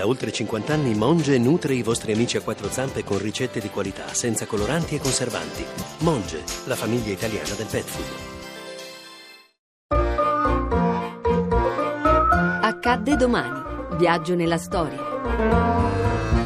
Da oltre 50 anni Monge nutre i vostri amici a quattro zampe con ricette di qualità, senza coloranti e conservanti. Monge, la famiglia italiana del pet food. Accadde domani. Viaggio nella storia.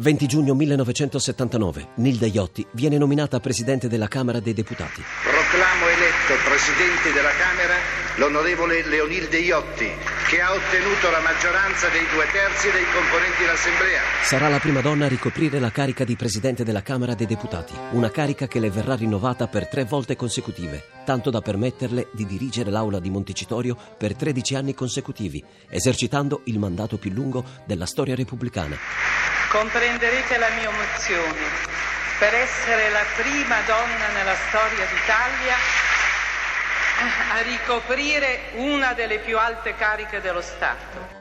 20 giugno 1979. Nilda Iotti viene nominata Presidente della Camera dei Deputati. Proclamo eletto Presidente della Camera l'onorevole Leonilde Iotti, che ha ottenuto la maggioranza dei due terzi dei componenti dell'Assemblea. Sarà la prima donna a ricoprire la carica di Presidente della Camera dei Deputati, una carica che le verrà rinnovata per tre volte consecutive, tanto da permetterle di dirigere l'Aula di Montecitorio per 13 anni consecutivi, esercitando il mandato più lungo della storia repubblicana. Comprenderete la mia emozione. Per essere la prima donna nella storia d'Italia a ricoprire una delle più alte cariche dello Stato.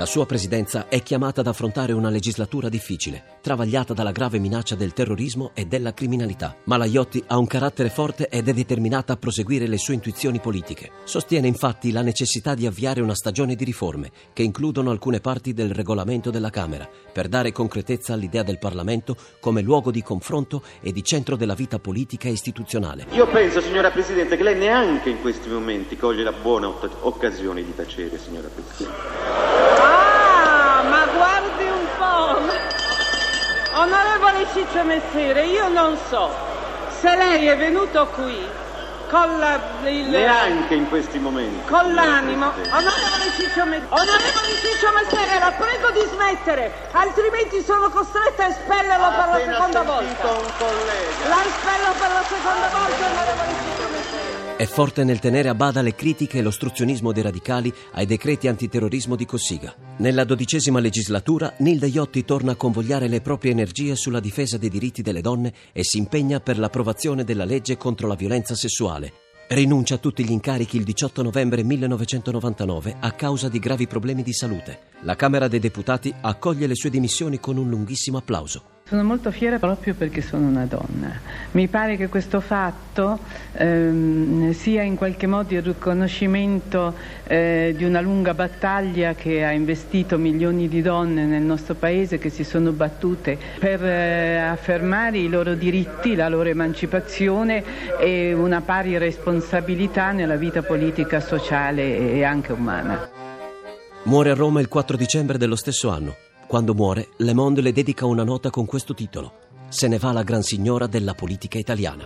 La sua presidenza è chiamata ad affrontare una legislatura difficile, travagliata dalla grave minaccia del terrorismo e della criminalità. Ma la Iotti ha un carattere forte ed è determinata a proseguire le sue intuizioni politiche. Sostiene infatti la necessità di avviare una stagione di riforme che includono alcune parti del regolamento della Camera, per dare concretezza all'idea del Parlamento come luogo di confronto e di centro della vita politica e istituzionale. Io penso, signora Presidente, che lei neanche in questi momenti coglie la buona occasione di tacere, signora Presidente. Onorevole Ciccio Messere, io non so se lei è venuto qui con la, il, Neanche in questi momenti. Con l'animo. Onorevole Ciccio, Messere, onorevole Ciccio Messere, la prego di smettere, altrimenti sono costretta a espellerlo per la seconda volta. un collega. La espello per la seconda volta, onorevole Ciccio Messere. È forte nel tenere a bada le critiche e l'ostruzionismo dei radicali ai decreti antiterrorismo di Cossiga. Nella dodicesima legislatura, Nilda Iotti torna a convogliare le proprie energie sulla difesa dei diritti delle donne e si impegna per l'approvazione della legge contro la violenza sessuale. Rinuncia a tutti gli incarichi il 18 novembre 1999 a causa di gravi problemi di salute. La Camera dei Deputati accoglie le sue dimissioni con un lunghissimo applauso. Sono molto fiera proprio perché sono una donna. Mi pare che questo fatto ehm, sia in qualche modo il riconoscimento eh, di una lunga battaglia che ha investito milioni di donne nel nostro paese che si sono battute per eh, affermare i loro diritti, la loro emancipazione e una pari responsabilità nella vita politica, sociale e anche umana. Muore a Roma il 4 dicembre dello stesso anno. Quando muore, Le Monde le dedica una nota con questo titolo: Se ne va la gran signora della politica italiana.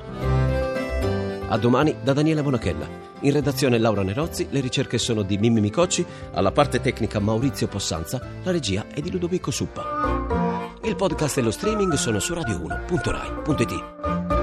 A domani da Daniele Monachella. In redazione Laura Nerozzi, le ricerche sono di Mimmi Micocci, alla parte tecnica Maurizio Possanza, la regia è di Ludovico Suppa. Il podcast e lo streaming sono su radio1.rai.it.